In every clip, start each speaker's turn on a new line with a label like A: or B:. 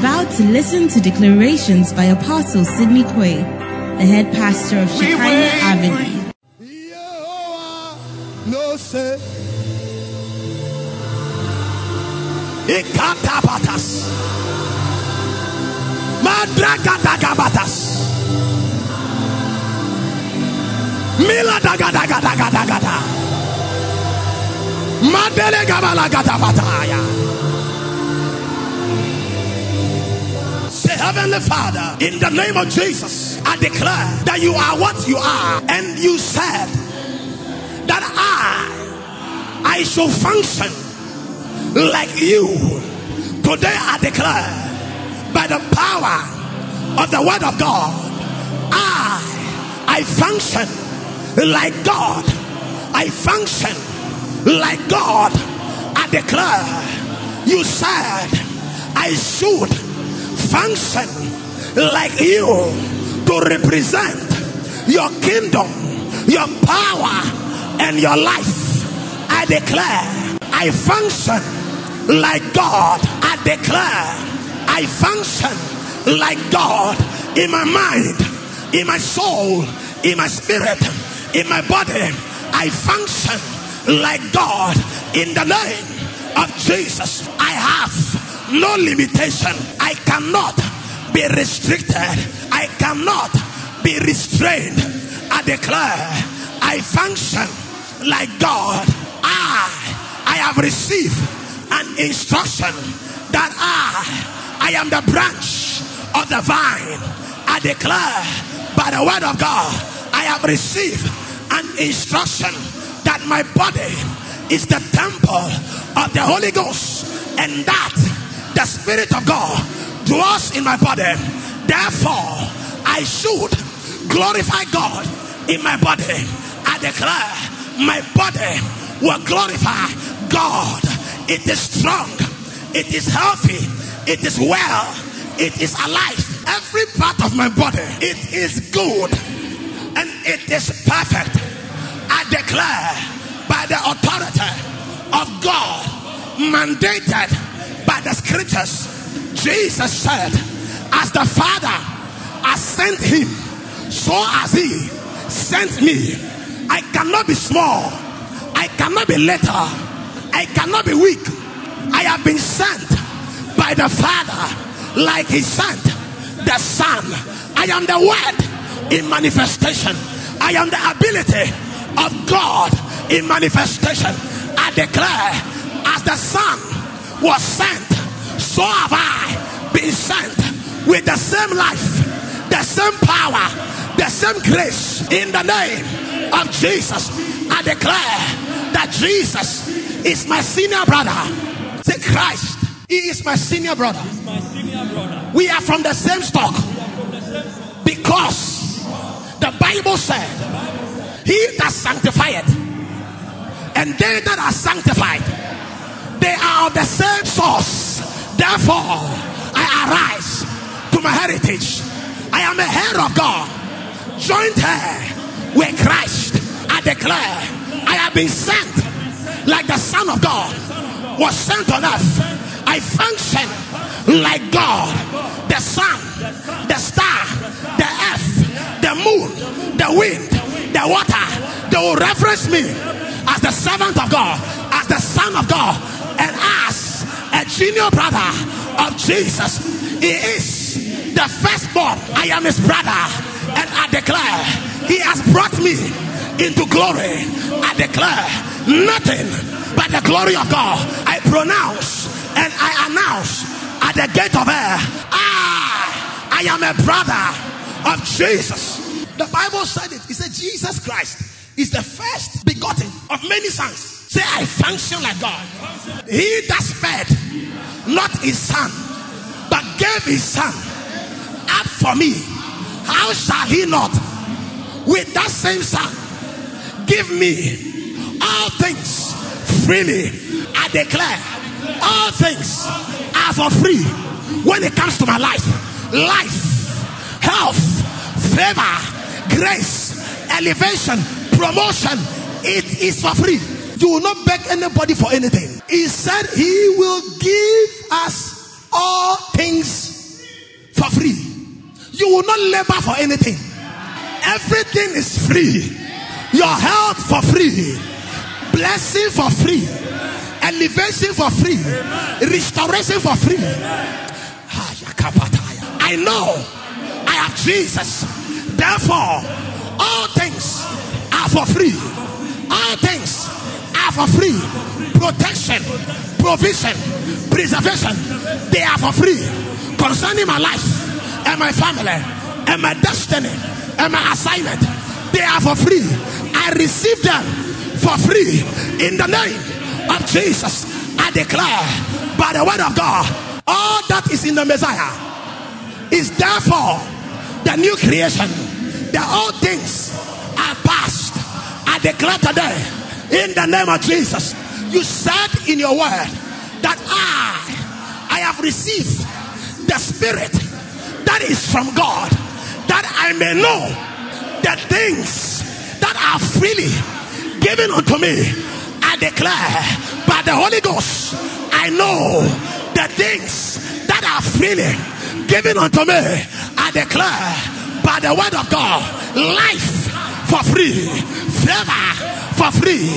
A: about to listen to declarations by Apostle Sidney Quay, the head pastor of Shekinah Avenue.
B: No say.
C: Ikatabatas. Madragadagabatas. Mila daga daga daga daga da. Madele gabala gata Heavenly Father, in the name of Jesus, I declare that you are what you are, and you said that I, I shall function like you. Today I declare by the power of the word of God, I, I function like God. I function like God. I declare, you said I should function like you to represent your kingdom, your power, and your life. I declare, I function like God. I declare, I function like God in my mind, in my soul, in my spirit, in my body. I function like God in the name of Jesus. I have no limitation. I cannot be restricted. I cannot be restrained. I declare I function like God. I I have received an instruction that I I am the branch of the vine. I declare by the word of God, I have received an instruction that my body is the temple of the Holy Ghost and that the Spirit of God dwells in my body. Therefore, I should glorify God in my body. I declare my body will glorify God. It is strong, it is healthy, it is well, it is alive. Every part of my body, it is good and it is perfect. I declare by the authority of God, mandated by the scriptures, Jesus said, As the Father has sent him, so as he sent me. I cannot be small, I cannot be little, I cannot be weak. I have been sent by the Father like he sent the Son. I am the Word in manifestation. I am the ability of God in manifestation. I declare, as the Son was sent, so have I been sent with the same life, the same power, the same grace in the name of Jesus. I declare that Jesus is my senior brother. Say Christ, He is my senior brother. We are from the same stock because the Bible said, He that sanctifieth and they that are sanctified, they are of the same source. Therefore, I arise to my heritage. I am a heir of God, joined here with Christ. I declare, I have been sent like the Son of God was sent on earth. I function like God, the sun, the star, the earth, the moon, the wind, the water. They will reference me as the servant of God, as the Son of God, and as a junior brother of Jesus. He is the firstborn. I am his brother, and I declare he has brought me into glory. I declare nothing but the glory of God. I pronounce and I announce at the gate of air. Ah, I am a brother of Jesus. The Bible said it. It said Jesus Christ is the first begotten of many sons. Say, I function like God. He that spared not his son, but gave his son up for me. How shall he not, with that same son, give me all things freely? I declare all things are for free when it comes to my life. Life, health, favor, grace, elevation, promotion. It is for free. You will not beg anybody for anything. He said he will give us all things for free. You will not labor for anything. Everything is free. Your health for free. Blessing for free. Elevation for free. Restoration for free. Ah, I know I have Jesus. Therefore, all things are for free. All things are for free. Protection, provision, preservation, they are for free. Concerning my life and my family and my destiny and my assignment, they are for free. I receive them for free in the name of Jesus. I declare by the word of God, all that is in the Messiah is therefore the new creation. The old things are past. I declare today in the name of Jesus. You said in your word that I, I have received the spirit that is from God, that I may know the things that are freely given unto me. I declare by the Holy Ghost, I know the things that are freely given unto me. I declare by the word of God, life for free, favor for free,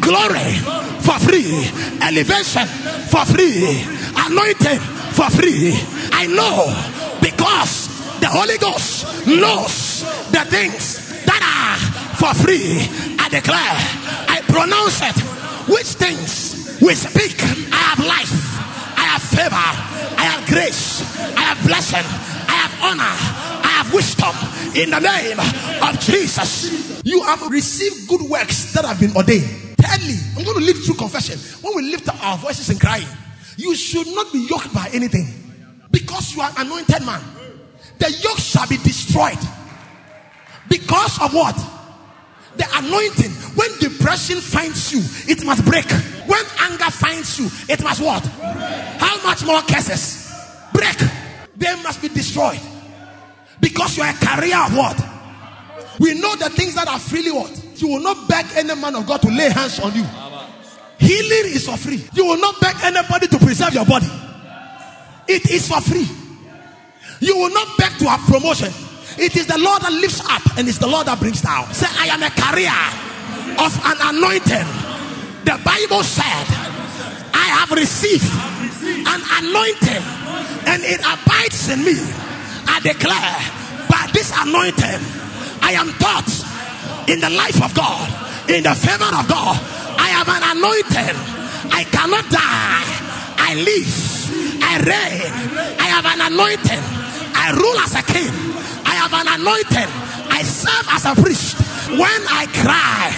C: glory for free, elevation for free, anointing for free. I know because the Holy Ghost knows the things that are for free. I declare, I pronounce it. Which things we speak? I have life, I have favor, I have grace, I have blessing, I have honor, have wisdom in the name of Jesus. You have received good works that have been ordained. Thirdly, I'm going to lead through confession. When we lift up our voices and crying, you should not be yoked by anything because you are anointed man. The yoke shall be destroyed because of what? The anointing. When depression finds you, it must break. When anger finds you, it must what? How much more curses? Break. They must be destroyed. Because you are a carrier of what? We know the things that are freely what? You will not beg any man of God to lay hands on you. Healing is for free. You will not beg anybody to preserve your body. It is for free. You will not beg to have promotion. It is the Lord that lifts up and it's the Lord that brings down. Say, I am a carrier of an anointing. The Bible said, I have received an anointing and it abides in me. I declare, by this anointing, I am taught in the life of God, in the favor of God. I am an anointing. I cannot die. I live. I reign. I have an anointing. I rule as a king. I have an anointing. I serve as a priest. When I cry,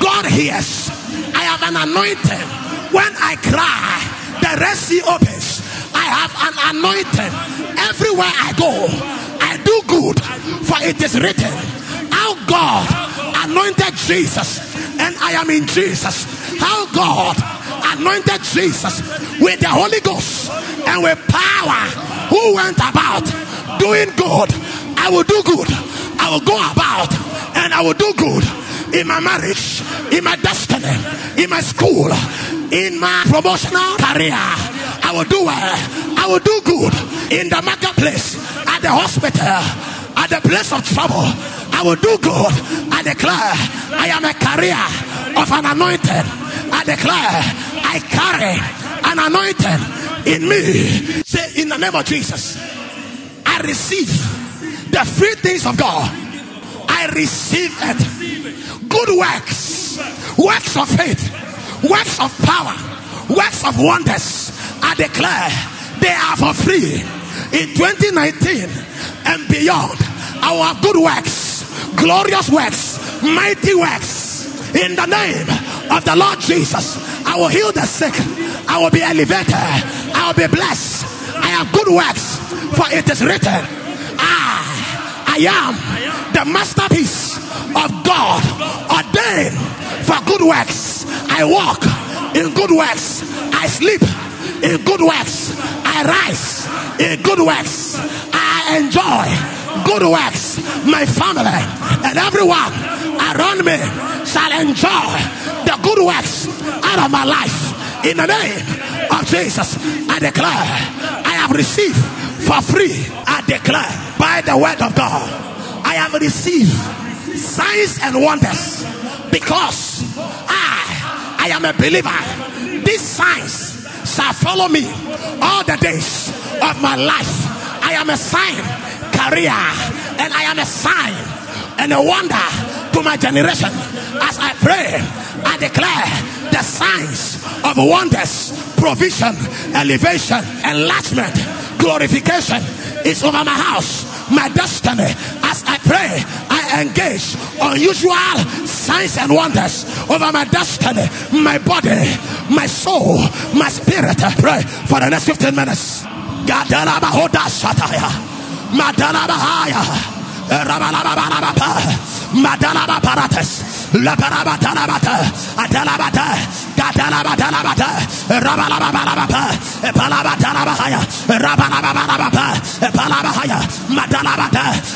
C: God hears. I have an anointing. When I cry, the Red opens. I have an anointing. Everywhere I go, I do good, for it is written, How God anointed Jesus, and I am in Jesus. How God anointed Jesus with the Holy Ghost and with power, who went about doing good. I will do good. I will go about and I will do good in my marriage, in my destiny, in my school, in my promotional career. I will do well. I will do good in the marketplace, at the hospital, at the place of trouble. I will do good. I declare I am a carrier of an anointed. I declare I carry an anointed in me. Say in the name of Jesus, I receive the free things of God. I receive it. Good works, works of faith, works of power, works of wonders. I declare they are for free in 2019 and beyond. Our good works, glorious works, mighty works in the name of the Lord Jesus. I will heal the sick, I will be elevated, I will be blessed. I have good works, for it is written, I, I am the masterpiece of God, ordained for good works. I walk in good works, I sleep in good works, I rise in good works, I enjoy good works. My family and everyone around me shall enjoy the good works out of my life. In the name of Jesus, I declare I have received for free. I declare by the word of God, I have received signs and wonders because I, I am a believer. These signs shall follow me all the days of my life. I am a sign, career, and I am a sign and a wonder to my generation. As I pray, I declare the signs of wonders, provision, elevation, enlargement, glorification is over my house, my destiny. As I pray, Engage unusual signs and wonders over my destiny, my body, my soul, my spirit. Pray for the next 15 minutes. Atalabata, palabatalabahaya, rabalababalabata, palabahaya,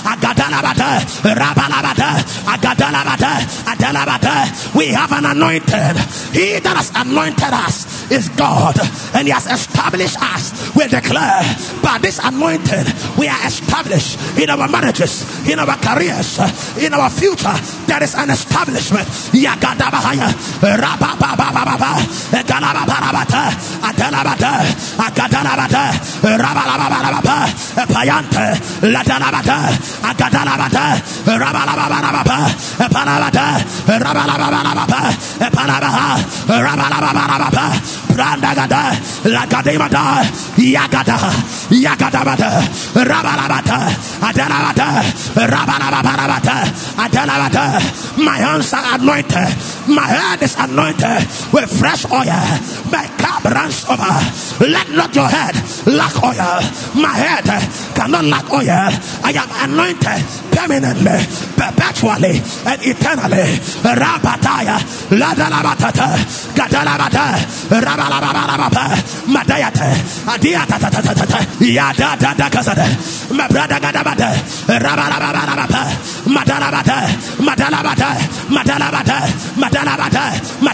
C: agatalabata, rabalabata, atalabata. We have an anointed. He that has anointed us is God, and He has established us. We declare by this anointed, we are established in our marriages, in our careers, in our future. There is an establishment. Yagadabahaya, Rabababababa, Galababarabata, Atalabata, Agatalabata, Rabalabababa, Payante, Latalabata, Agatalabata, Rabalabababa, Palabata, Rabalabababa, Palabaha, Rabalabababa, Brandagada, Lagademata, Yagada, Yagadabata, Rabalabata, Atalabata, Rabalababata, Atalabata. My hands are anointed, my head is anointed with fresh oil. My cup runs over. Let not your head lack oil. My head cannot lack oil. I am anointed permanently, perpetually, and eternally. Rabataya, Ladalabatata, Gadalabata, Rabalabababa, Madayata, Adiata, Yada Dada my brother Gadabata, Rabalabababa, Madalabata, Madalabata, Madalabada, Madalabada, Madalabada.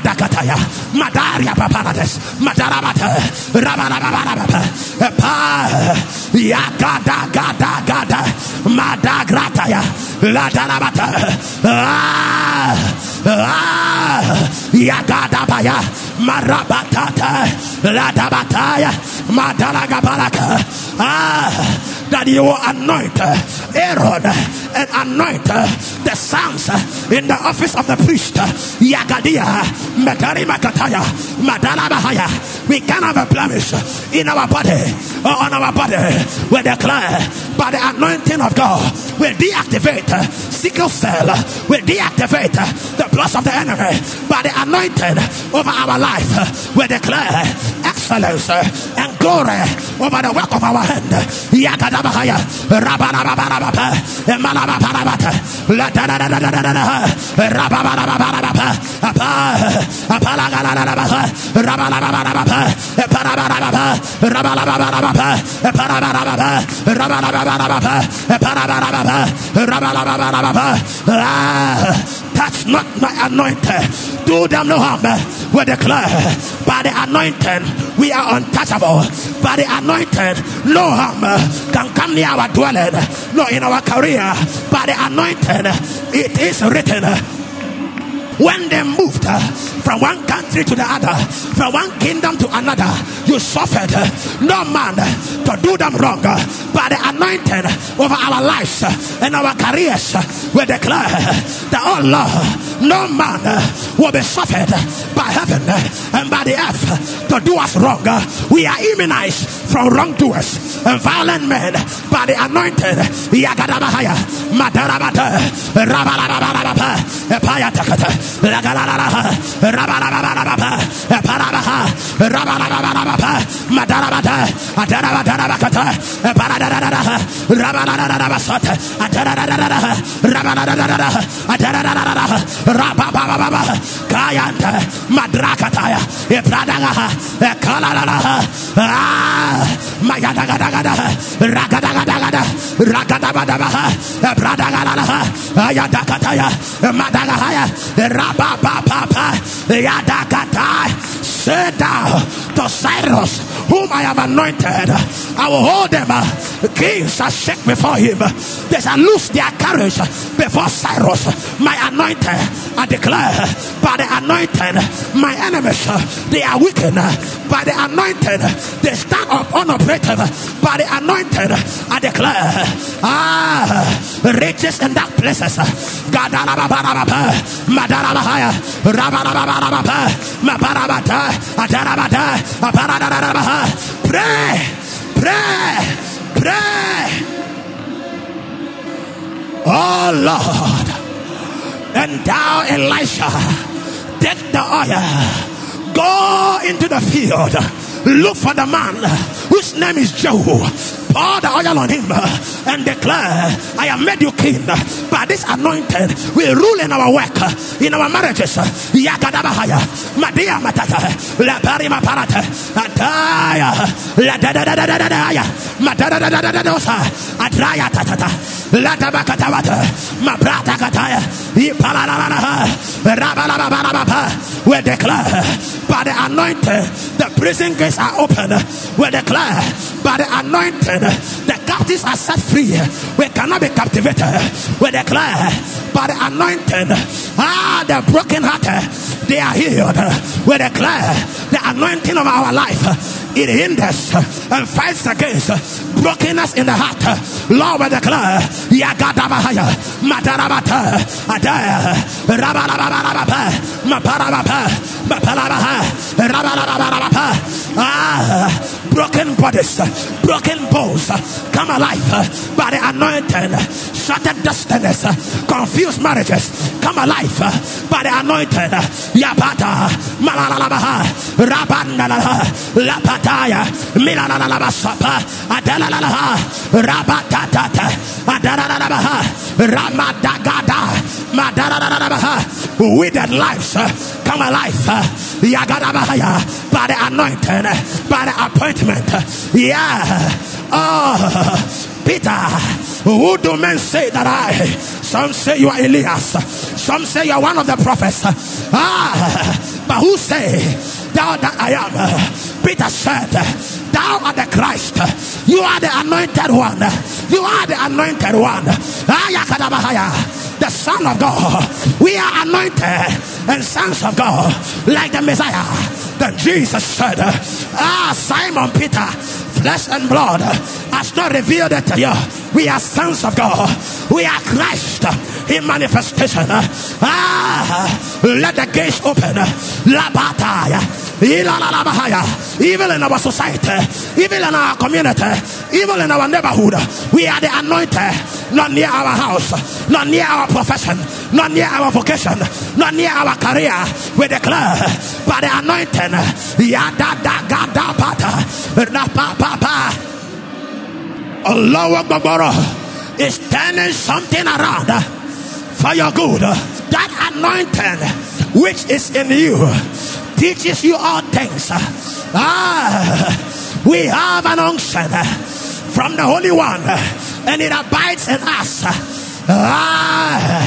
C: Madakataya, Madaria Paparades, Madarabata, Rabalabata, Yakada Gada Gada, Madagrataya, Ladarabata, Yagadabaya, Marabatata, Ladabataya, Madalagabalaka, ah, that you will anoint uh, Aaron uh, and anoint uh, the sons in the office of the priest. Yagadia, Madari Makataya, Madalabahaya. We can have a blemish in our body or on our body. We declare by the anointing of God, we deactivate sickle cell, we deactivate the blood of the enemy by the anointing over our life. We declare excellence and glory over the work of our hand. Yakadabahaya, That's not my anointing. Do them no harm. We declare by the anointing we are untouchable. By the anointing, no harm can come near our dwelling, no in our career. By the anointing, it is written when they moved uh, from one country to the other, from one kingdom to another, you suffered uh, no man uh, to do them wrong. Uh, by the anointing over our lives uh, and our careers, uh, we declare that, oh no man will be suffered by heaven and by the earth to do us wrong. We are immunized from wrongdoers and violent men by the anointed. Yagadabahaya, Kayanta, Madrakataya, Epradaga, Kalala, Mayadagadagada, Ragadagada, Ragadabadabaha, Pradagala, Ayadakataya, Madagahaya, Say thou to Cyrus, whom I have anointed, I will hold them. Kings shall shake before him. They shall lose their courage before Cyrus. My anointed, I declare, by the anointed, my enemies, they are weakened. By the anointed, they stand up unoperative. By the anointed, I declare, ah, riches in dark places. Madarabahaya, Pray, pray, pray. Oh Lord, and thou Elisha, take the oil, go into the field, look for the man whose name is Joe pour the oil on him uh, and declare, I have made you king. By this anointing, we rule in our work, in our marriages. Yakadabahaya, Madia Matata, La Parima Parata, La Dadadadadadaya, Madadadadadosa, Adraya Tatata, La Mabrata Kataya, we declare, by the anointed, the prison gates are open. We declare, by the anointed, the captives are set free. We cannot be captivated. We declare by the anointed, ah, the broken hearted, they are healed. We declare the anointing of our life. It hinders and fights against brokenness in the heart. Lord, we declare, Yagadabahaya, Madarabata, Adaya, Rabalababa, Maparababa, Mapalabaha, Rabalababa, ah, broken bodies, broken bones come alive by the anointing, shattered destinies, confused marriages come alive by the anointing. Yapata, Malalabaha, Rabandalaha, Lapataya, Milalabasapa, Adalalaha, Rabatata, Adalalabaha, Ramadagada, Madalalabaha, withered lives come alive. Yagadabahaya, by the anointing, by the appointment. Yeah. Oh, Peter, who do men say that I? Some say you are Elias. Some say you are one of the prophets. Ah, but who say thou that I am? Peter said, Thou art the Christ. You are the anointed one. You are the anointed one. The Son of God. We are anointed and sons of God, like the Messiah. Then Jesus said, Ah, Simon Peter, flesh and blood has not revealed it to you. We are sons of God. We are Christ in manifestation. Ah, let the gates open. Evil in our society, evil in our community, evil in our neighborhood. We are the anointed, not near our house, not near our profession, not near our vocation, not near our career. We declare by the anointing. Yada da gada pata. Allah Akbar is turning something around for your good. That anointing which is in you teaches you all things. Ah, we have an unction from the Holy One, and it abides in us. Ah,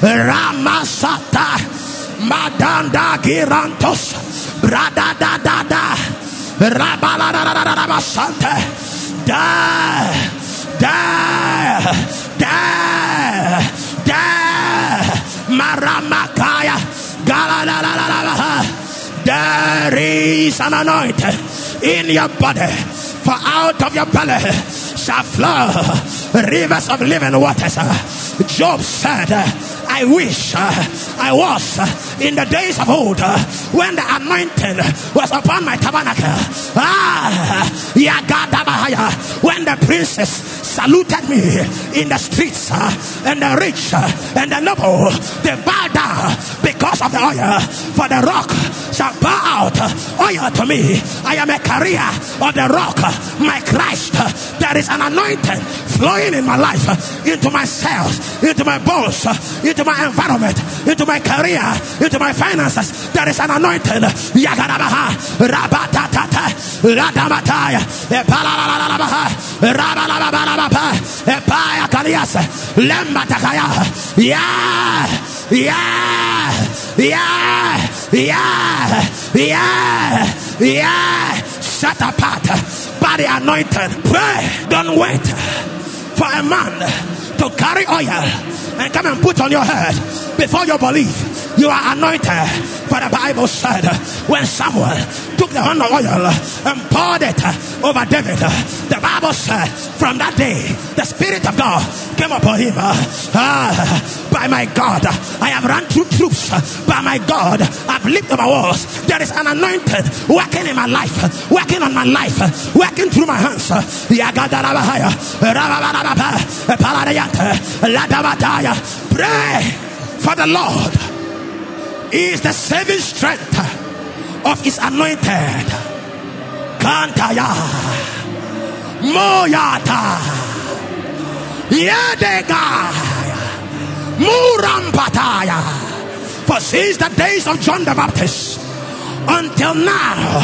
C: Ramasata, Madanda Girantos, Brada da da da, Da, da, da, da, Maramakaya, there is an anointing in your body, for out of your belly shall flow rivers of living waters. Job said, I wish uh, I was uh, in the days of old uh, when the anointing was upon my tabernacle. Ah, when the princes saluted me in the streets uh, and the rich uh, and the noble, they bow down because of the oil. For the rock shall pour out oil to me. I am a carrier of the rock, my Christ. There is an anointing flowing in my life, into my cells, into my bones, into my environment, into my career, into my finances. There is an anointing. Yagarabaha, Rabatatata, Radamataya, Epalalabaha, Rabalabalabaha, Epaya Kalias, Lembatakaya. Yeah, yeah, yeah. Set apart by the anointed. Pray. Don't wait for a man to carry oil and come and put on your head before you believe you are anointed. For the Bible said when Samuel took the horn of oil and poured it over David, the Bible said from that day the Spirit of God came upon him. Ah, by my God, I have run through troops. By my God, I've leaped over walls. There is an anointed working in my life, working on my life, working through my hands. Pray for the Lord He is the saving strength of his anointed. Kantaya Moyata Yedega Murampataya. For since the days of John the Baptist until now,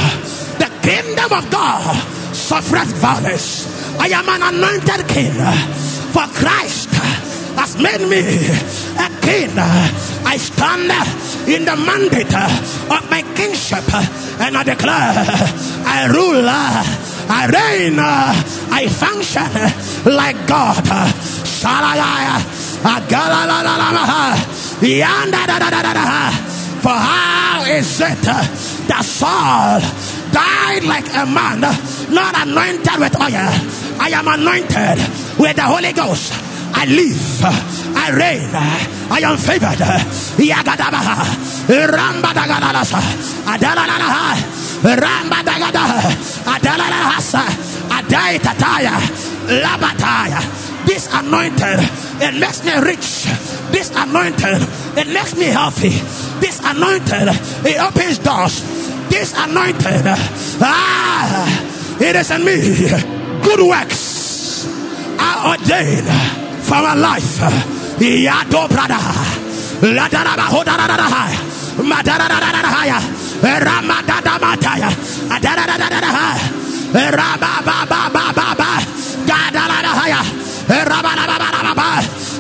C: the kingdom of God suffereth violence. I am an anointed king for Christ has made me a king. I stand in the mandate of my kingship and I declare I rule, I reign, I function like God. For how is it that Saul died like a man, not anointed with oil? I am anointed with the Holy Ghost. I live, I reign, I am favored. Yagadabaha, Rambadagadalasa, Adalalaha, Rambadagada, Adalalahasa, Adaitataya, Labataya. This anointed, it makes me rich. This anointed, it makes me healthy. This anointed, it opens doors. This anointed, ah, it is in me. Good works are ordained our life. Yado brada. La da da ho da da da da. Ma da da da da da ha. Rama da da ma ta ya. Da da da da da da ha. Ra ba ba ba ba ba ba. Da da da da ha ya. Ra ba da ba ba ba ba.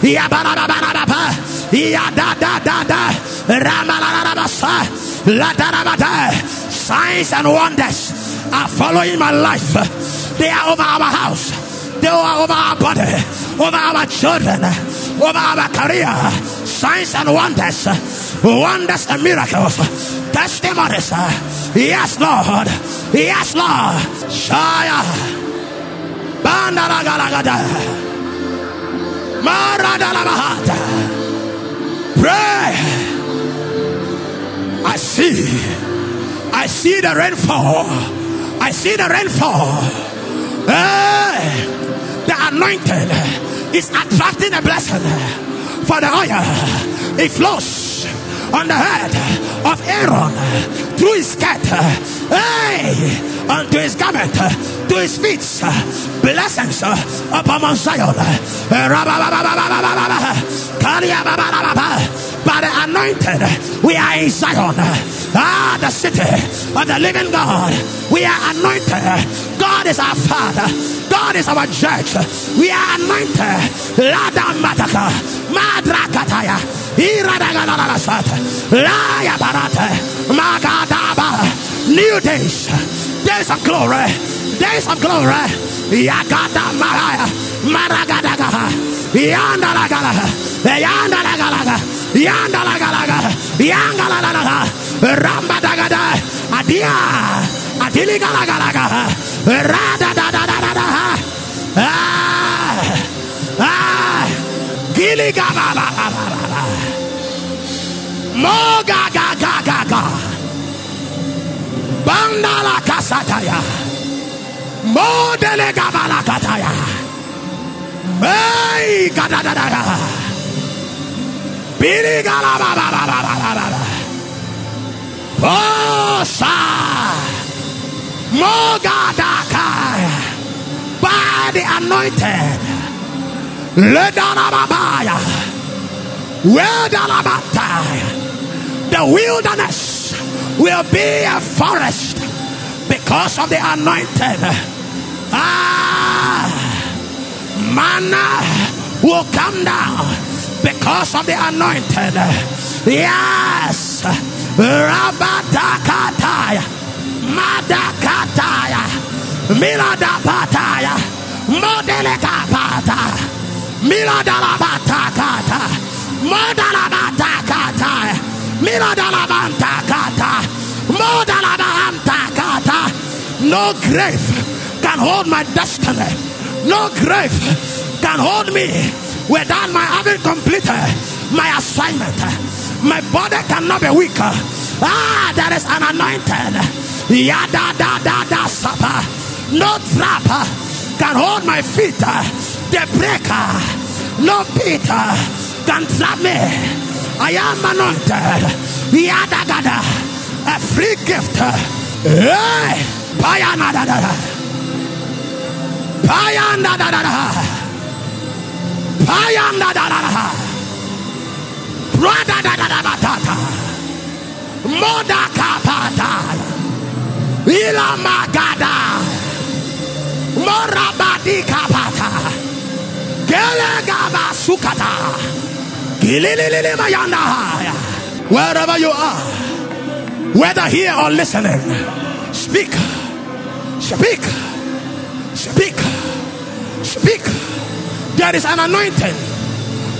C: Ya ba da ba ba ba ba. Ya da da da da. Rama la la la ba sa. La da da ba da. Signs and wonders are following my life. They are over our house. Over our body, over our children, over our career. Signs and wonders, wonders and miracles, testimonies. Yes, Lord. Yes, Lord. Shaya. Bandalagalagada. Maradalabahata. Pray. I see. I see the rainfall. I see the rainfall. Hey, the anointing is attracting a blessing for the oil. It flows on the head of Aaron through his skirt, hey, unto his garment, to his feet. Blessings upon Mount Zion. Anointed, we are in Zion. Ah, the city of the living God. We are anointed. God is our Father. God is our judge. We are anointed. Lada mataka. Madrakataya. Iradagalasata. Laya barata. Magadaba. New days. Days of glory. Days of glory. Yagada maraya. Maragadagaha. Yandalagala. Yandalagalaga. Yandalagalaga. Yangalalaga. Rambadagada. Adia. Adiligalagalaga. Rada da da da da da. Ah. Ah. Giligaba. Moga ga ga ga ga. Bandala. Modele gabala kataya. Hey, gadadadada. Biri galababababababa. Bosa. Mogadakaya. By the anointed. Ledanababaya. Wildanabataya. The wilderness will be a forest because of the anointed. Ah, manna will come down because of the anointed. Yes, Rabatakataya, Madakataya, Miladapataya, Modelekapata, Miladalabatakata, Modalabatakata, Miladalabantakata, Modalabantakata. No grave can hold my destiny. No grave can hold me without my having completed my assignment. My body cannot be weak. Ah, there is an anointed. Yada da da da sapa. No trap can hold my feet. The breaker. No pit can trap me. I am anointed. Yada gada. A free gift. Hey. Da da da. Da da da. Da da da. Brada da da da kapata. Ila magada. Morabadi sukata. Wherever you are, whether here or listening, speak, speak, speak, speak. There is an anointing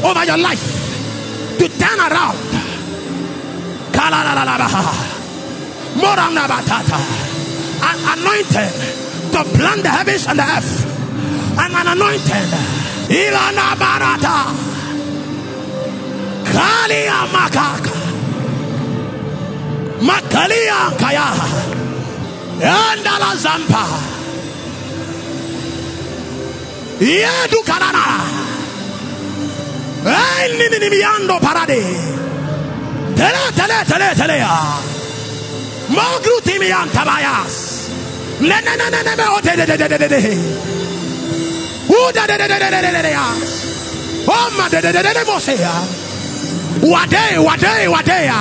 C: over your life to turn around. An anointing to plant the heavens and the earth. And an anointing. Ilana barata. Kalia makaka. Makalia kaya. Andala zampa. Yedu kanana. Nini nini miando parade. Tele tele tele tele ya. Mogruti miyan tabayas. Ne ne ne ne ne me ote de de de de de de. Uda de de de de de de de ya. Oma de de de de de mose ya. Wade wade wade ya.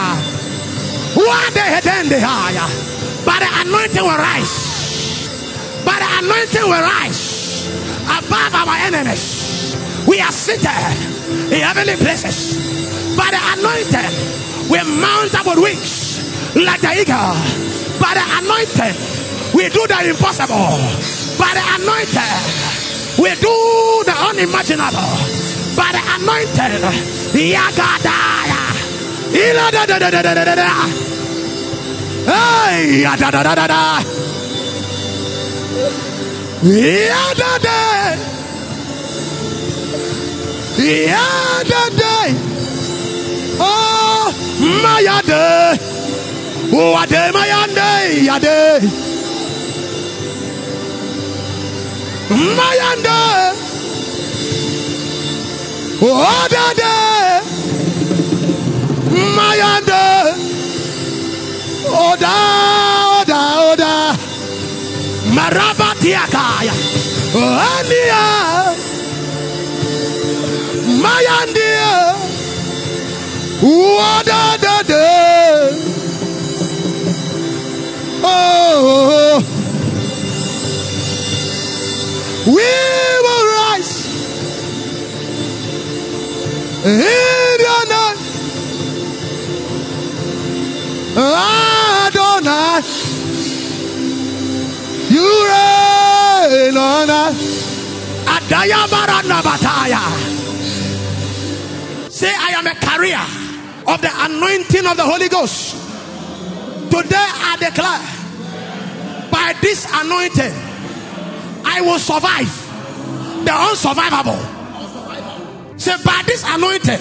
C: Wade hedende ya. But the anointing will rise. But the anointing will rise above our enemies. We are seated in heavenly places. By the anointing, we mount up with wings like the eagle. By the anointing, we do the impossible. By the anointing, we do the unimaginable. By the anointing, Yagadaya. Hey, da da da da da. Yeah, da da. Yeah, da da. Oh, my yada. Oh, I day, my yanda, yada. My yanda. Oh, da da. My yanda. Oda, oda, oda. Ania. Mayandia. Oda, da, da. Oh. We will rise Say, I am a carrier of the anointing of the Holy Ghost. Today I declare, by this anointing, I will survive the unsurvivable. Say, by this anointing,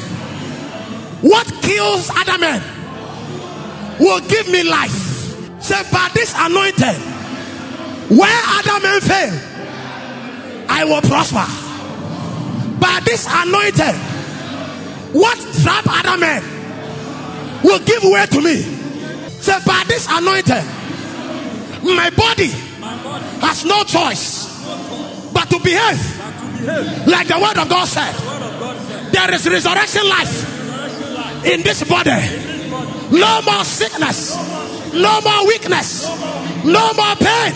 C: what kills other men will give me life. Say, by this anointing, Where other men fail, I will prosper. By this anointed, what trap other men will give way to me. Say, by this anointed, my body has no choice but to behave like the word of God said. There is resurrection life in this body. No more sickness, no more weakness, no more pain.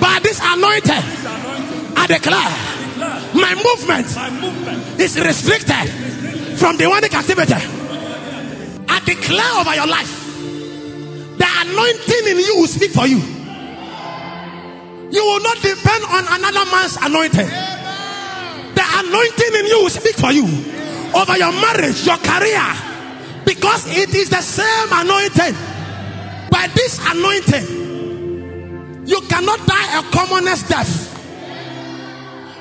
C: By this anointing, I declare my movement is restricted from demonic activity. I declare over your life the anointing in you will speak for you. You will not depend on another man's anointing. The anointing in you will speak for you over your marriage, your career, because it is the same anointing. By this anointing, you cannot die a commonest death.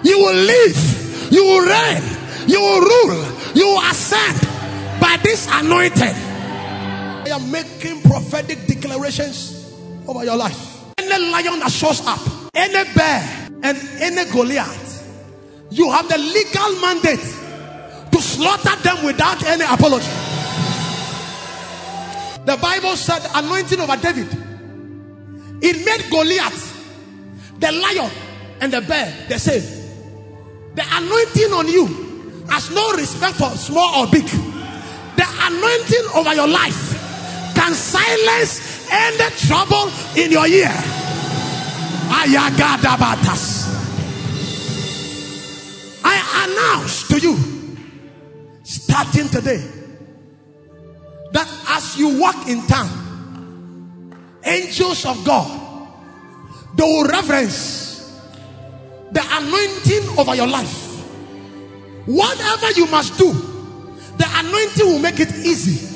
C: You will live, you will reign, you will rule, you will ascend by this anointing. I am making prophetic declarations over your life. Any lion that shows up, any bear, and any Goliath, you have the legal mandate to slaughter them without any apology. The Bible said anointing over David. It made Goliath, the lion, and the bear the same. The anointing on you has no respect for small or big. The anointing over your life can silence any trouble in your ear. Ayagadabatas. I announce to you, starting today that as you walk in town, angels of God, they will reverence the anointing over your life. Whatever you must do, the anointing will make it easy.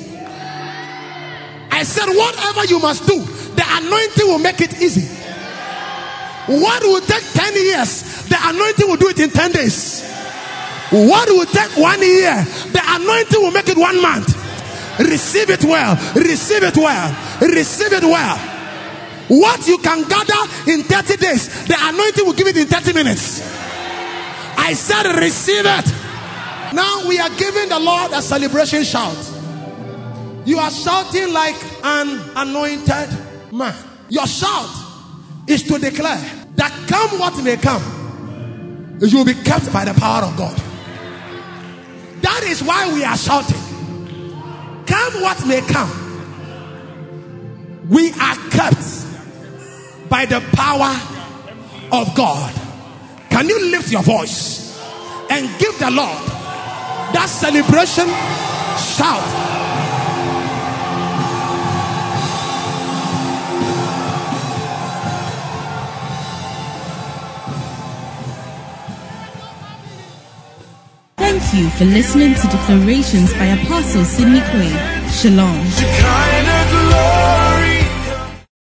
C: I said, whatever you must do, the anointing will make it easy. What will take 10 years, the anointing will do it in 10 days. What will take one year, the anointing will make it one month. Receive it well. Receive it well. Receive it well. What you can gather in 30 days, the anointing will give it in 30 minutes. I said, receive it. Now we are giving the Lord a celebration shout. You are shouting like an anointed man. Your shout is to declare that come what may come, you will be kept by the power of God. That is why we are shouting. Come what may come, we are kept by the power of God. Can you lift your voice and give the Lord that celebration shout?
A: Thank you for listening to Declarations by Apostle Sidney Quay. Shalom.